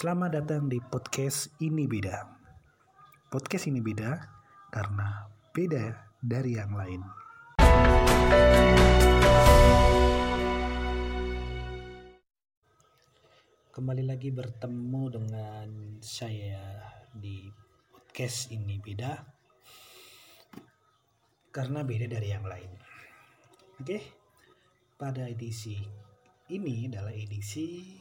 Selamat datang di podcast Ini Beda. Podcast ini beda karena beda dari yang lain. Kembali lagi bertemu dengan saya di podcast Ini Beda karena beda dari yang lain. Oke. Pada edisi ini adalah edisi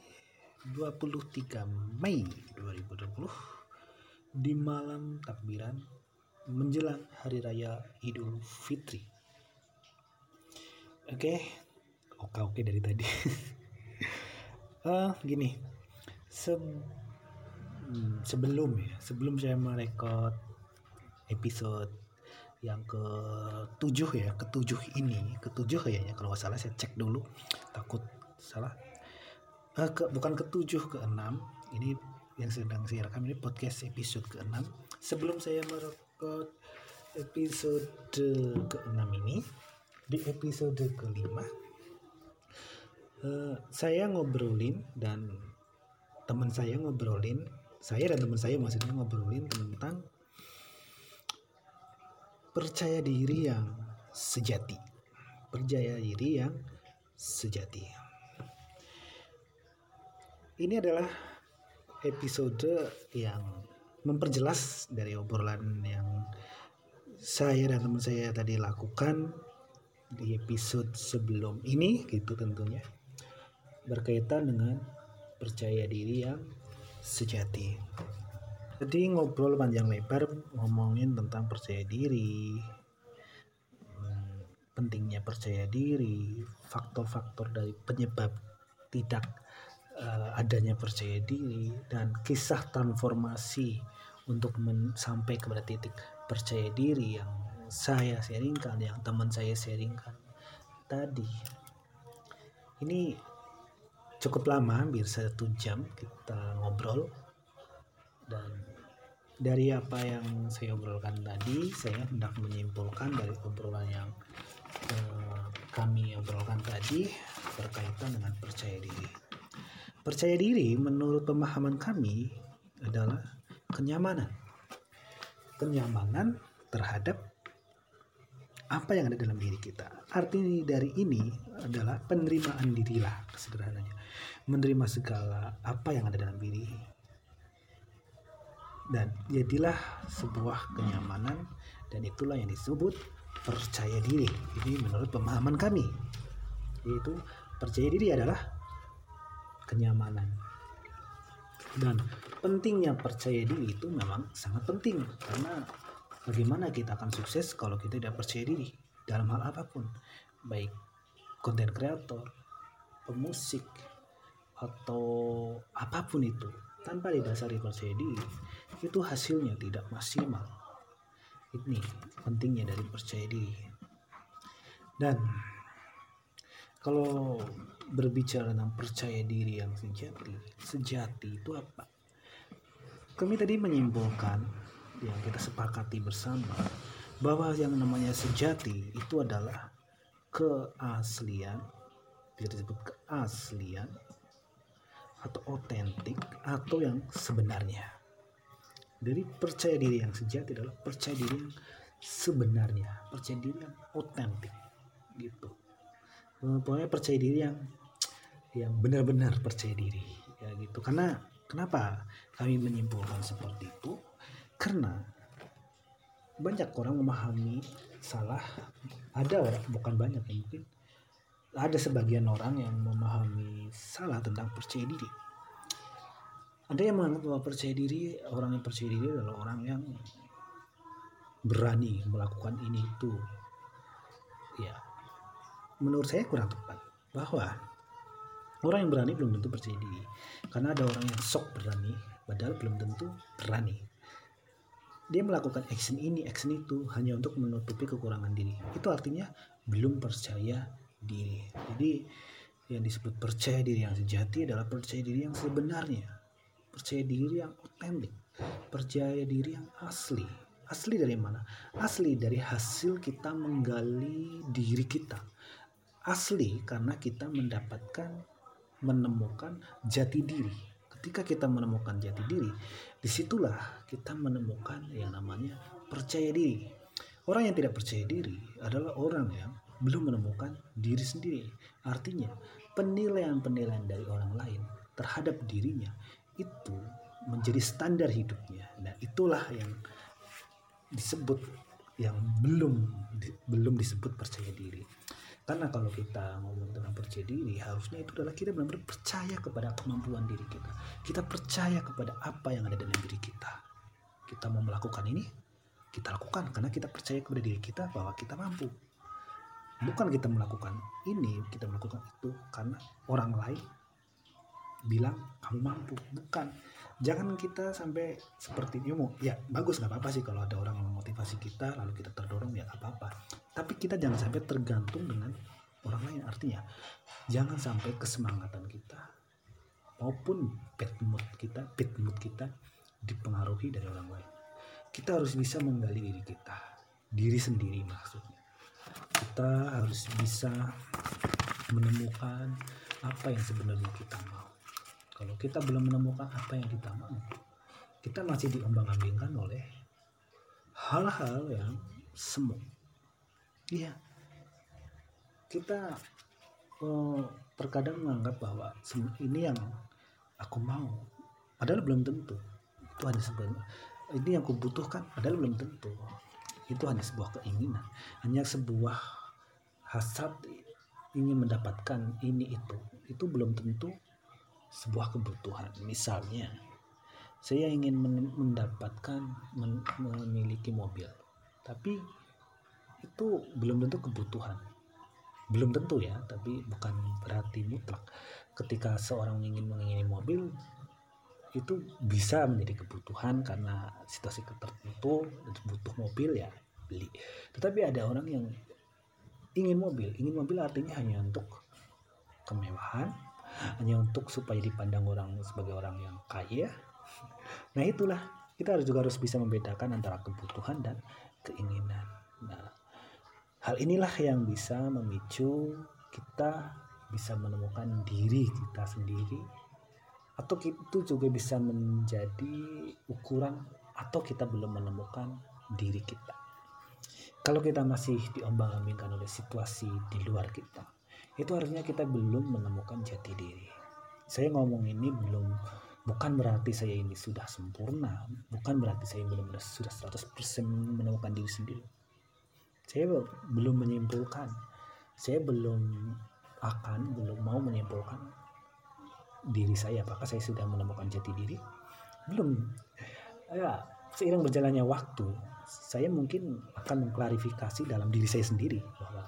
23 Mei 2020 di malam takbiran menjelang hari raya Idul Fitri. Oke, oke oke dari tadi. Eh gini, se- hmm, sebelum ya, sebelum saya merekod episode yang ke tujuh ya, ketujuh ini, ketujuh kayaknya kalau nggak salah saya cek dulu, takut salah Eh, ke, bukan ketujuh ke enam ini yang sedang saya rekam ini podcast episode ke enam sebelum saya merekod episode ke enam ini di episode kelima eh, saya ngobrolin dan teman saya ngobrolin saya dan teman saya maksudnya ngobrolin tentang percaya diri yang sejati. Percaya diri yang sejati ini adalah episode yang memperjelas dari obrolan yang saya dan teman saya tadi lakukan di episode sebelum ini gitu tentunya berkaitan dengan percaya diri yang sejati. Jadi ngobrol panjang lebar ngomongin tentang percaya diri, hmm, pentingnya percaya diri, faktor-faktor dari penyebab tidak eh, adanya percaya diri dan kisah transformasi untuk sampai kepada titik percaya diri yang saya sharingkan, yang teman saya sharingkan tadi. Ini cukup lama, hampir satu jam kita ngobrol dan dari apa yang saya obrolkan tadi, saya hendak menyimpulkan dari obrolan yang eh, kami obrolkan tadi berkaitan dengan percaya diri. Percaya diri menurut pemahaman kami adalah kenyamanan. Kenyamanan terhadap apa yang ada dalam diri kita. Arti dari ini adalah penerimaan dirilah sederhananya. Menerima segala apa yang ada dalam diri. Dan jadilah sebuah kenyamanan dan itulah yang disebut percaya diri. Ini menurut pemahaman kami. Yaitu percaya diri adalah kenyamanan. Dan pentingnya percaya diri itu memang sangat penting karena bagaimana kita akan sukses kalau kita tidak percaya diri dalam hal apa pun, baik konten kreator, pemusik, atau apa pun itu tanpa didasari percaya diri itu hasilnya tidak maksimal. Ini pentingnya dari percaya diri. Dan kalau berbicara tentang percaya diri yang sejati, sejati itu apa? Kami tadi menyimpulkan yang kita sepakati bersama bahwa yang namanya sejati itu adalah keaslian, bisa disebut keaslian atau otentik atau yang sebenarnya. Dari percaya diri yang sejati adalah percaya diri yang sebenarnya, percaya diri yang otentik gitu. Pokoknya percaya diri yang yang benar-benar percaya diri ya gitu. Karena kenapa kami menyimpulkan seperti itu? Karena banyak orang memahami salah. Ada orang bukan banyak ya mungkin ada sebagian orang yang memahami salah tentang percaya diri. Ada yang menganggap bahwa percaya diri, orang yang percaya diri adalah orang yang berani melakukan ini itu. Ya, menurut saya kurang tepat bahwa orang yang berani belum tentu percaya diri. Karena ada orang yang sok berani, padahal belum tentu berani. Dia melakukan action ini, action itu hanya untuk menutupi kekurangan diri. Itu artinya belum percaya diri. Jadi yang disebut percaya diri yang sejati adalah percaya diri yang sebenarnya. Percaya diri yang otentik. Percaya diri yang asli. Asli dari mana? Asli dari hasil kita menggali diri kita. Asli karena kita mendapatkan menemukan jati diri. ketika kita menemukan jati diri di situlah kita menemukan yang namanya percaya diri. Orang yang tidak percaya diri adalah orang yang belum menemukan diri sendiri. Artinya penilaian-penilaian dari orang lain terhadap dirinya itu menjadi standar hidupnya. Dan itulah yang disebut yang belum belum disebut percaya diri karena kalau kita ngomong tentang percaya diri harusnya itu adalah kita benar-benar percaya kepada kemampuan diri kita. Kita percaya kepada apa yang ada dalam diri kita. Kita mau melakukan ini kita lakukan. Karena kita percaya kepada diri kita bahwa kita mampu. Bukan kita melakukan ini kita melakukan itu karena orang lain bilang kamu mampu. Bukan jangan kita sampai seperti ini mau ya bagus nggak apa-apa sih kalau ada orang yang memotivasi kita lalu kita terdorong ya apa-apa. Tapi kita jangan sampai tergantung dengan orang lain. Artinya jangan sampai kesemangatan kita maupun bad mood kita bad mood kita dipengaruhi dari orang lain. Kita harus bisa menggali diri kita diri sendiri maksudnya. Kita harus bisa menemukan apa yang sebenarnya kita mau kalau kita belum menemukan apa yang kita mau, kita masih diombang-ambingkan oleh hal-hal yang semu. Iya. Kita oh, terkadang menganggap bahwa ini yang aku mau, padahal belum tentu. Itu hanya sebenarnya ini yang aku butuhkan, padahal belum tentu. Itu hanya sebuah keinginan, hanya sebuah hasrat ingin mendapatkan ini itu. Itu belum tentu sebuah kebutuhan. Misalnya, saya ingin mendapatkan memiliki mobil, tapi itu belum tentu kebutuhan. Belum tentu ya, tapi bukan berarti mutlak. Ketika seorang ingin mengingini mobil, itu bisa menjadi kebutuhan karena situasi tertentu butuh mobil ya beli. Tetapi ada orang yang ingin mobil, ingin mobil artinya hanya untuk kemewahan, hanya untuk supaya dipandang orang sebagai orang yang kaya. Nah itulah kita harus juga harus bisa membedakan antara kebutuhan dan keinginan. Nah hal inilah yang bisa memicu kita bisa menemukan diri kita sendiri atau itu juga bisa menjadi ukuran atau kita belum menemukan diri kita. Kalau kita masih diombang-ambingkan oleh situasi di luar kita, itu artinya kita belum menemukan jati diri. Saya ngomong ini belum bukan berarti saya ini sudah sempurna, bukan berarti saya benar-benar sudah 100% menemukan diri sendiri. Saya belum menyimpulkan, saya belum akan, belum mau menyimpulkan diri saya apakah saya sudah menemukan jati diri belum ya seiring berjalannya waktu saya mungkin akan mengklarifikasi dalam diri saya sendiri bahwa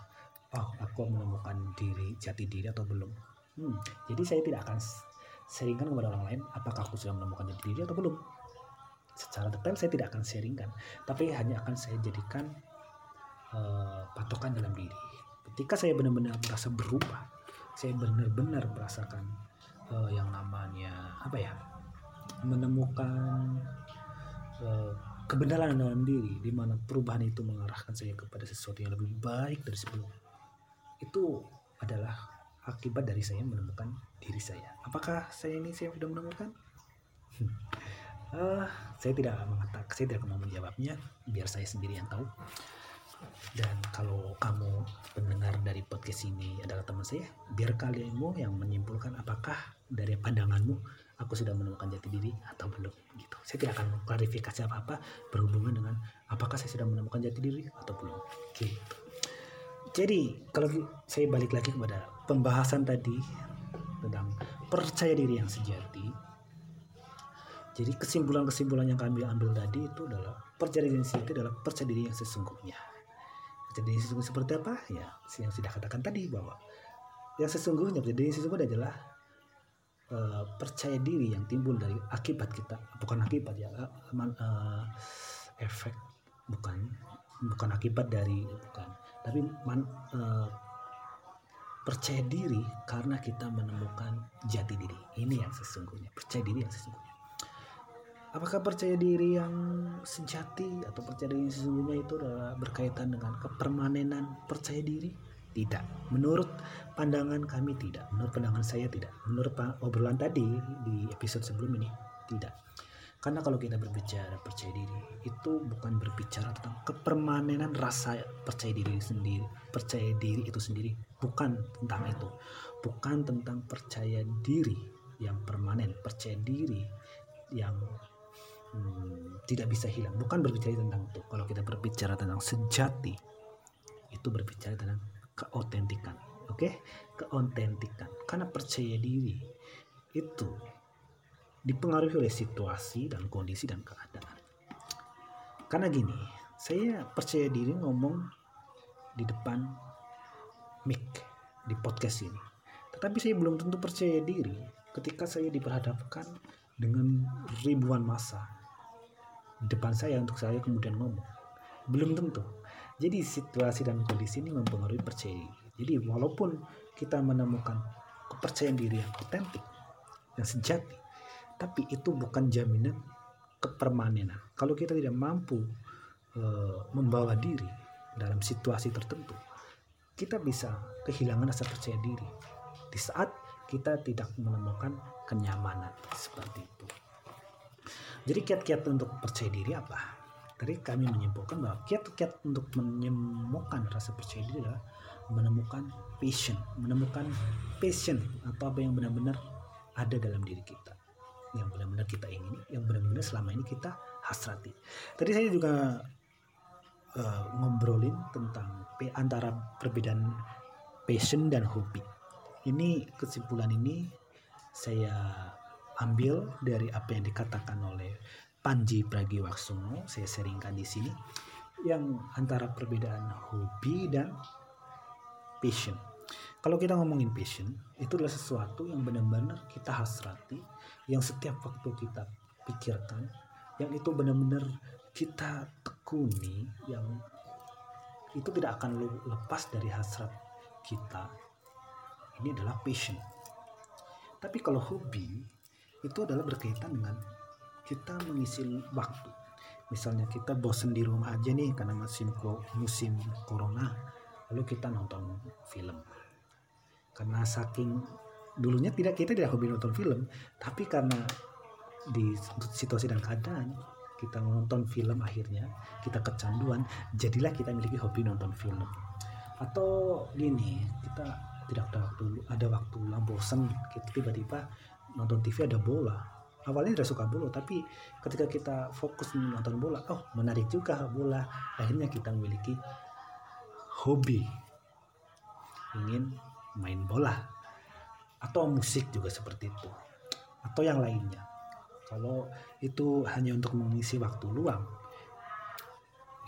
oh aku menemukan diri jati diri atau belum? Hmm, jadi saya tidak akan sharingkan kepada orang lain apakah aku sudah menemukan jati diri atau belum. Secara detail saya tidak akan sharingkan tapi hanya akan saya jadikan uh, patokan dalam diri. Ketika saya benar-benar merasa berubah saya benar-benar merasakan uh, yang namanya apa ya menemukan uh, kebenaran dalam diri di mana perubahan itu mengarahkan saya kepada sesuatu yang lebih baik dari sebelumnya itu adalah akibat dari saya menemukan diri saya. Apakah saya ini saya sudah menemukan? uh, saya tidak mengatakan, saya tidak mau menjawabnya, biar saya sendiri yang tahu. Dan kalau kamu pendengar dari podcast ini adalah teman saya, biar kalianmu yang menyimpulkan apakah dari pandanganmu aku sudah menemukan jati diri atau belum gitu. Saya tidak akan klarifikasi apa-apa berhubungan dengan apakah saya sudah menemukan jati diri atau belum. Gitu. Jadi kalau saya balik lagi kepada pembahasan tadi tentang percaya diri yang sejati. Jadi kesimpulan-kesimpulan yang kami ambil tadi itu adalah percaya diri yang sejati adalah percaya diri yang sesungguhnya. Percaya diri yang sesungguhnya seperti apa? Ya, yang sudah katakan tadi bahwa yang sesungguhnya percaya diri yang sesungguhnya adalah uh, percaya diri yang timbul dari akibat kita, bukan akibat ya, uh, efek bukan bukan akibat dari bukan. Tapi man, uh, percaya diri karena kita menemukan jati diri. Ini yang sesungguhnya. Percaya diri yang sesungguhnya. Apakah percaya diri yang sejati atau percaya diri yang sesungguhnya itu adalah berkaitan dengan kepermanenan percaya diri? Tidak. Menurut pandangan kami tidak. Menurut pandangan saya tidak. Menurut obrolan tadi di episode sebelum ini tidak karena kalau kita berbicara percaya diri itu bukan berbicara tentang kepermanenan rasa percaya diri sendiri percaya diri itu sendiri. Bukan tentang itu. Bukan tentang percaya diri yang permanen percaya diri yang hmm, tidak bisa hilang. Bukan berbicara tentang itu. Kalau kita berbicara tentang sejati itu berbicara tentang keautentikan. Oke? Okay? keautentikan. Karena percaya diri itu dipengaruhi oleh situasi dan kondisi dan keadaan. Karena gini, saya percaya diri ngomong di depan mic di podcast ini. Tetapi saya belum tentu percaya diri ketika saya diperhadapkan dengan ribuan masa di depan saya untuk saya kemudian ngomong. Belum tentu. Jadi situasi dan kondisi ini mempengaruhi percaya diri. Jadi walaupun kita menemukan kepercayaan diri yang otentik, yang sejati, tapi itu bukan jaminan kepermanenan. Kalau kita tidak mampu e, membawa diri dalam situasi tertentu, kita bisa kehilangan rasa percaya diri di saat kita tidak menemukan kenyamanan seperti itu. Jadi kiat-kiat untuk percaya diri apa? Tadi kami menyimpulkan bahwa kiat-kiat untuk menemukan rasa percaya diri adalah menemukan passion, menemukan passion atau apa yang benar-benar ada dalam diri kita yang benar-benar kita ingini, yang benar-benar selama ini kita hasrati. Tadi saya juga uh, ngobrolin tentang antara perbedaan passion dan hobi. Ini kesimpulan ini saya ambil dari apa yang dikatakan oleh Panji Pragiwaksono, saya sharingkan di sini yang antara perbedaan hobi dan passion. Kalau kita ngomongin passion, itu adalah sesuatu yang benar-benar kita hasrati, yang setiap waktu kita pikirkan yang itu benar-benar kita tekuni yang itu tidak akan lepas dari hasrat kita. Ini adalah passion. Tapi kalau hobi itu adalah berkaitan dengan kita mengisi waktu. Misalnya kita bosen di rumah aja nih karena musim musim corona lalu kita nonton film karena saking dulunya tidak kita tidak hobi nonton film tapi karena di situasi dan keadaan kita menonton film akhirnya kita kecanduan jadilah kita memiliki hobi nonton film. Atau gini kita tidak ada waktu ada waktu lah bosan kita tiba-tiba nonton TV ada bola. Awalnya tidak suka bola tapi ketika kita fokus nonton bola oh menarik juga bola. Akhirnya kita memiliki hobi. Ingin main bola. Atau musik juga seperti itu. Atau yang lainnya. Kalau itu hanya untuk mengisi waktu luang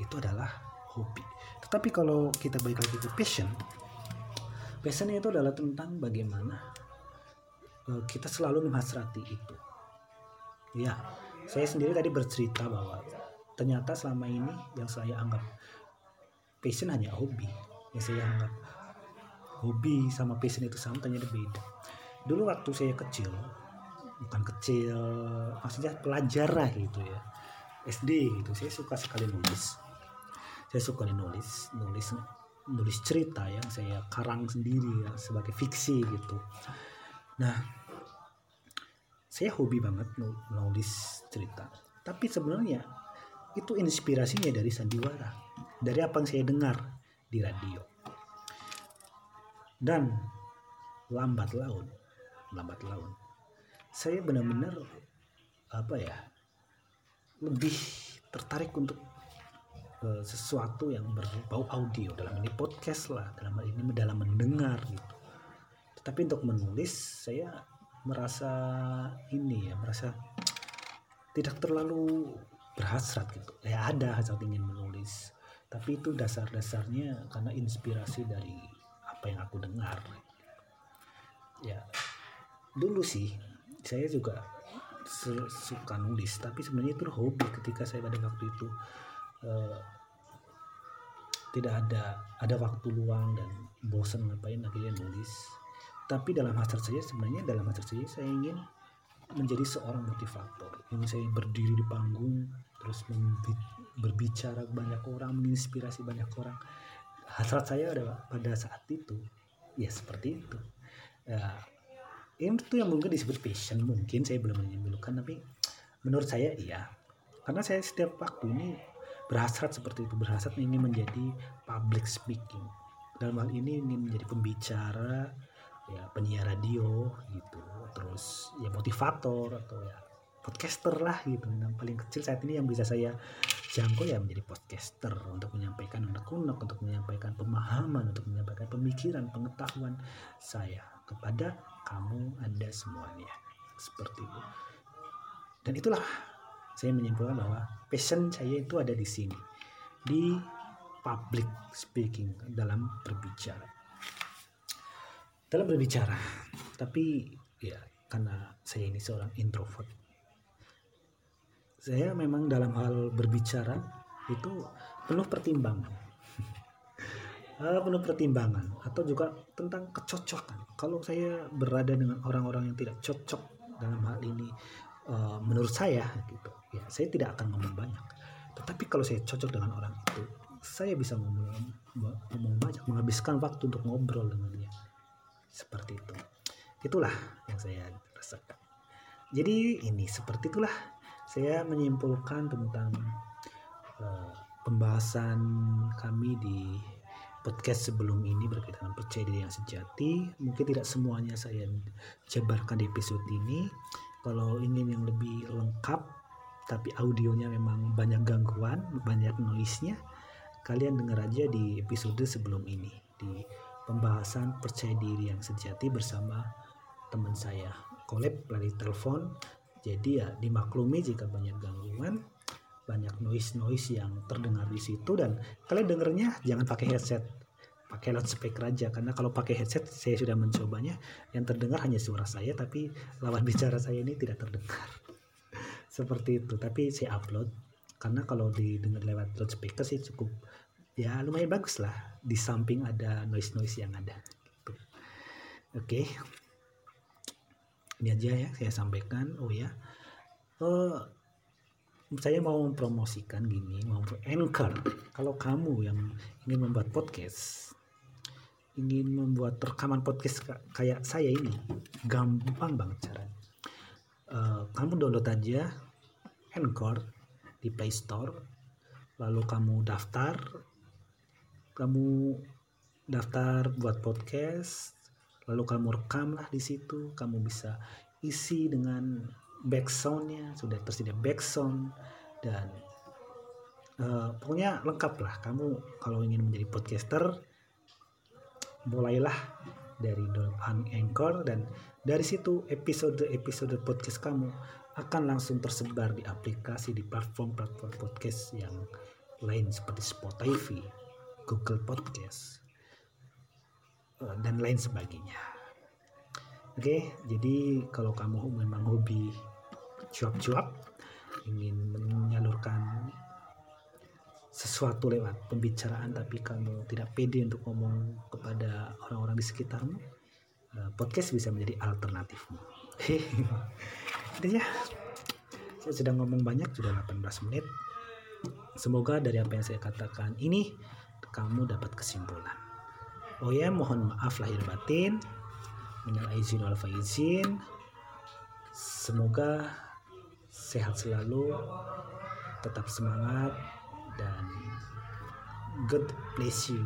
itu adalah hobi. Tetapi kalau kita balik lagi ke passion passion itu adalah tentang bagaimana uh, kita selalu menghasrati itu. Ya saya sendiri tadi bercerita bahwa ternyata selama ini yang saya anggap passion hanya hobi yang saya anggap hobi sama passion itu sama ternyata beda. Dulu waktu saya kecil bukan kecil maksudnya pelajar lah gitu ya. SD gitu saya suka sekali nulis. Saya suka nulis nulis nulis cerita yang saya karang sendiri ya sebagai fiksi gitu. Nah saya hobi banget nulis cerita. Tapi sebenarnya itu inspirasinya dari sandiwara dari apa yang saya dengar di radio dan lambat laun lambat laun. Saya benar-benar apa ya lebih tertarik untuk uh, sesuatu yang berbau audio. Dalam ini podcast lah dalam ini dalam mendengar gitu. Tetapi untuk menulis saya merasa ini ya merasa tidak terlalu berhasrat gitu. Ya ada hasrat ingin menulis tapi itu dasar-dasarnya karena inspirasi dari apa yang aku dengar. Ya dulu sih saya juga suka nulis tapi sebenarnya itu hobi ketika saya pada waktu itu uh, tidak ada ada waktu luang dan bosan ngapain akhirnya nulis. Tapi dalam hasrat saya sebenarnya dalam hasrat saya saya ingin menjadi seorang motivator. Ingin saya berdiri di panggung terus berbicara banyak orang menginspirasi banyak orang hasrat saya adalah pada saat itu. Ya seperti itu. Ya, itu yang mungkin disebut passion. Mungkin saya belum menyimpulkan tapi menurut saya iya. Karena saya setiap waktu ini berhasrat seperti itu. Berhasrat ingin menjadi public speaking. Dalam hal ini ingin menjadi pembicara ya penyiar radio gitu. Terus ya motivator atau ya podcaster lah gitu. Yang paling kecil saat ini yang bisa saya jangkau ya menjadi podcaster untuk menyampaikan unek-unek untuk menyampaikan pemahaman untuk menyampaikan pemikiran pengetahuan saya kepada kamu anda semuanya. Seperti itu. Dan itulah saya menyimpulkan bahwa passion saya itu ada di sini. Di public speaking dalam berbicara. Dalam berbicara. Tapi ya karena saya ini seorang introvert saya memang dalam hal berbicara itu penuh pertimbangan. Uh, penuh pertimbangan atau juga tentang kecocokan. Kalau saya berada dengan orang-orang yang tidak cocok dalam hal ini uh, menurut saya gitu ya saya tidak akan ngomong banyak. Tetapi kalau saya cocok dengan orang itu saya bisa ngomong, ngomong banyak menghabiskan waktu untuk ngobrol dengan dia seperti itu. Itulah yang saya rasakan. Jadi ini seperti itulah saya menyimpulkan tentang uh, pembahasan kami di podcast sebelum ini berkaitan percaya diri yang sejati. Mungkin tidak semuanya saya jabarkan di episode ini. Kalau ingin yang lebih lengkap, tapi audionya memang banyak gangguan, banyak noise-nya, kalian dengar aja di episode sebelum ini di pembahasan percaya diri yang sejati bersama teman saya. Kolab melalui telepon jadi ya dimaklumi jika banyak gangguan, banyak noise-noise yang terdengar di situ dan kalian dengernya jangan pakai headset. Pakai loudspeaker aja karena kalau pakai headset saya sudah mencobanya yang terdengar hanya suara saya tapi lawan bicara saya ini tidak terdengar. Seperti itu, tapi saya upload karena kalau didengar lewat loudspeaker sih cukup ya lumayan bagus lah di samping ada noise-noise yang ada gitu. Oke. Okay ini aja ya saya sampaikan. Oh ya. Uh, saya mau mempromosikan gini mau anchor. Kalau kamu yang ingin membuat podcast ingin membuat rekaman podcast kayak saya ini gampang banget cara uh, kamu download aja anchor di Play Store lalu kamu daftar kamu daftar buat podcast lalu kamu rekam lah di situ kamu bisa isi dengan backsoundnya sudah tersedia backsound dan uh, pokoknya lengkap lah kamu kalau ingin menjadi podcaster mulailah dari download Anchor dan dari situ episode-episode podcast kamu akan langsung tersebar di aplikasi di platform-platform podcast yang lain seperti Spotify, Google Podcast, dan lain sebagainya. Oke, jadi kalau kamu memang hobi cuap-cuap, ingin menyalurkan sesuatu lewat pembicaraan tapi kamu tidak pede untuk ngomong kepada orang-orang di sekitarmu, eh, podcast bisa menjadi alternatifmu. Hehehe. ya. Saya sedang ngomong banyak sudah 18 menit. Semoga dari apa yang saya katakan ini kamu dapat kesimpulan. Oh ya, mohon maaf lahir batin. Minal aizin wal faizin. Semoga sehat selalu, tetap semangat dan God bless you.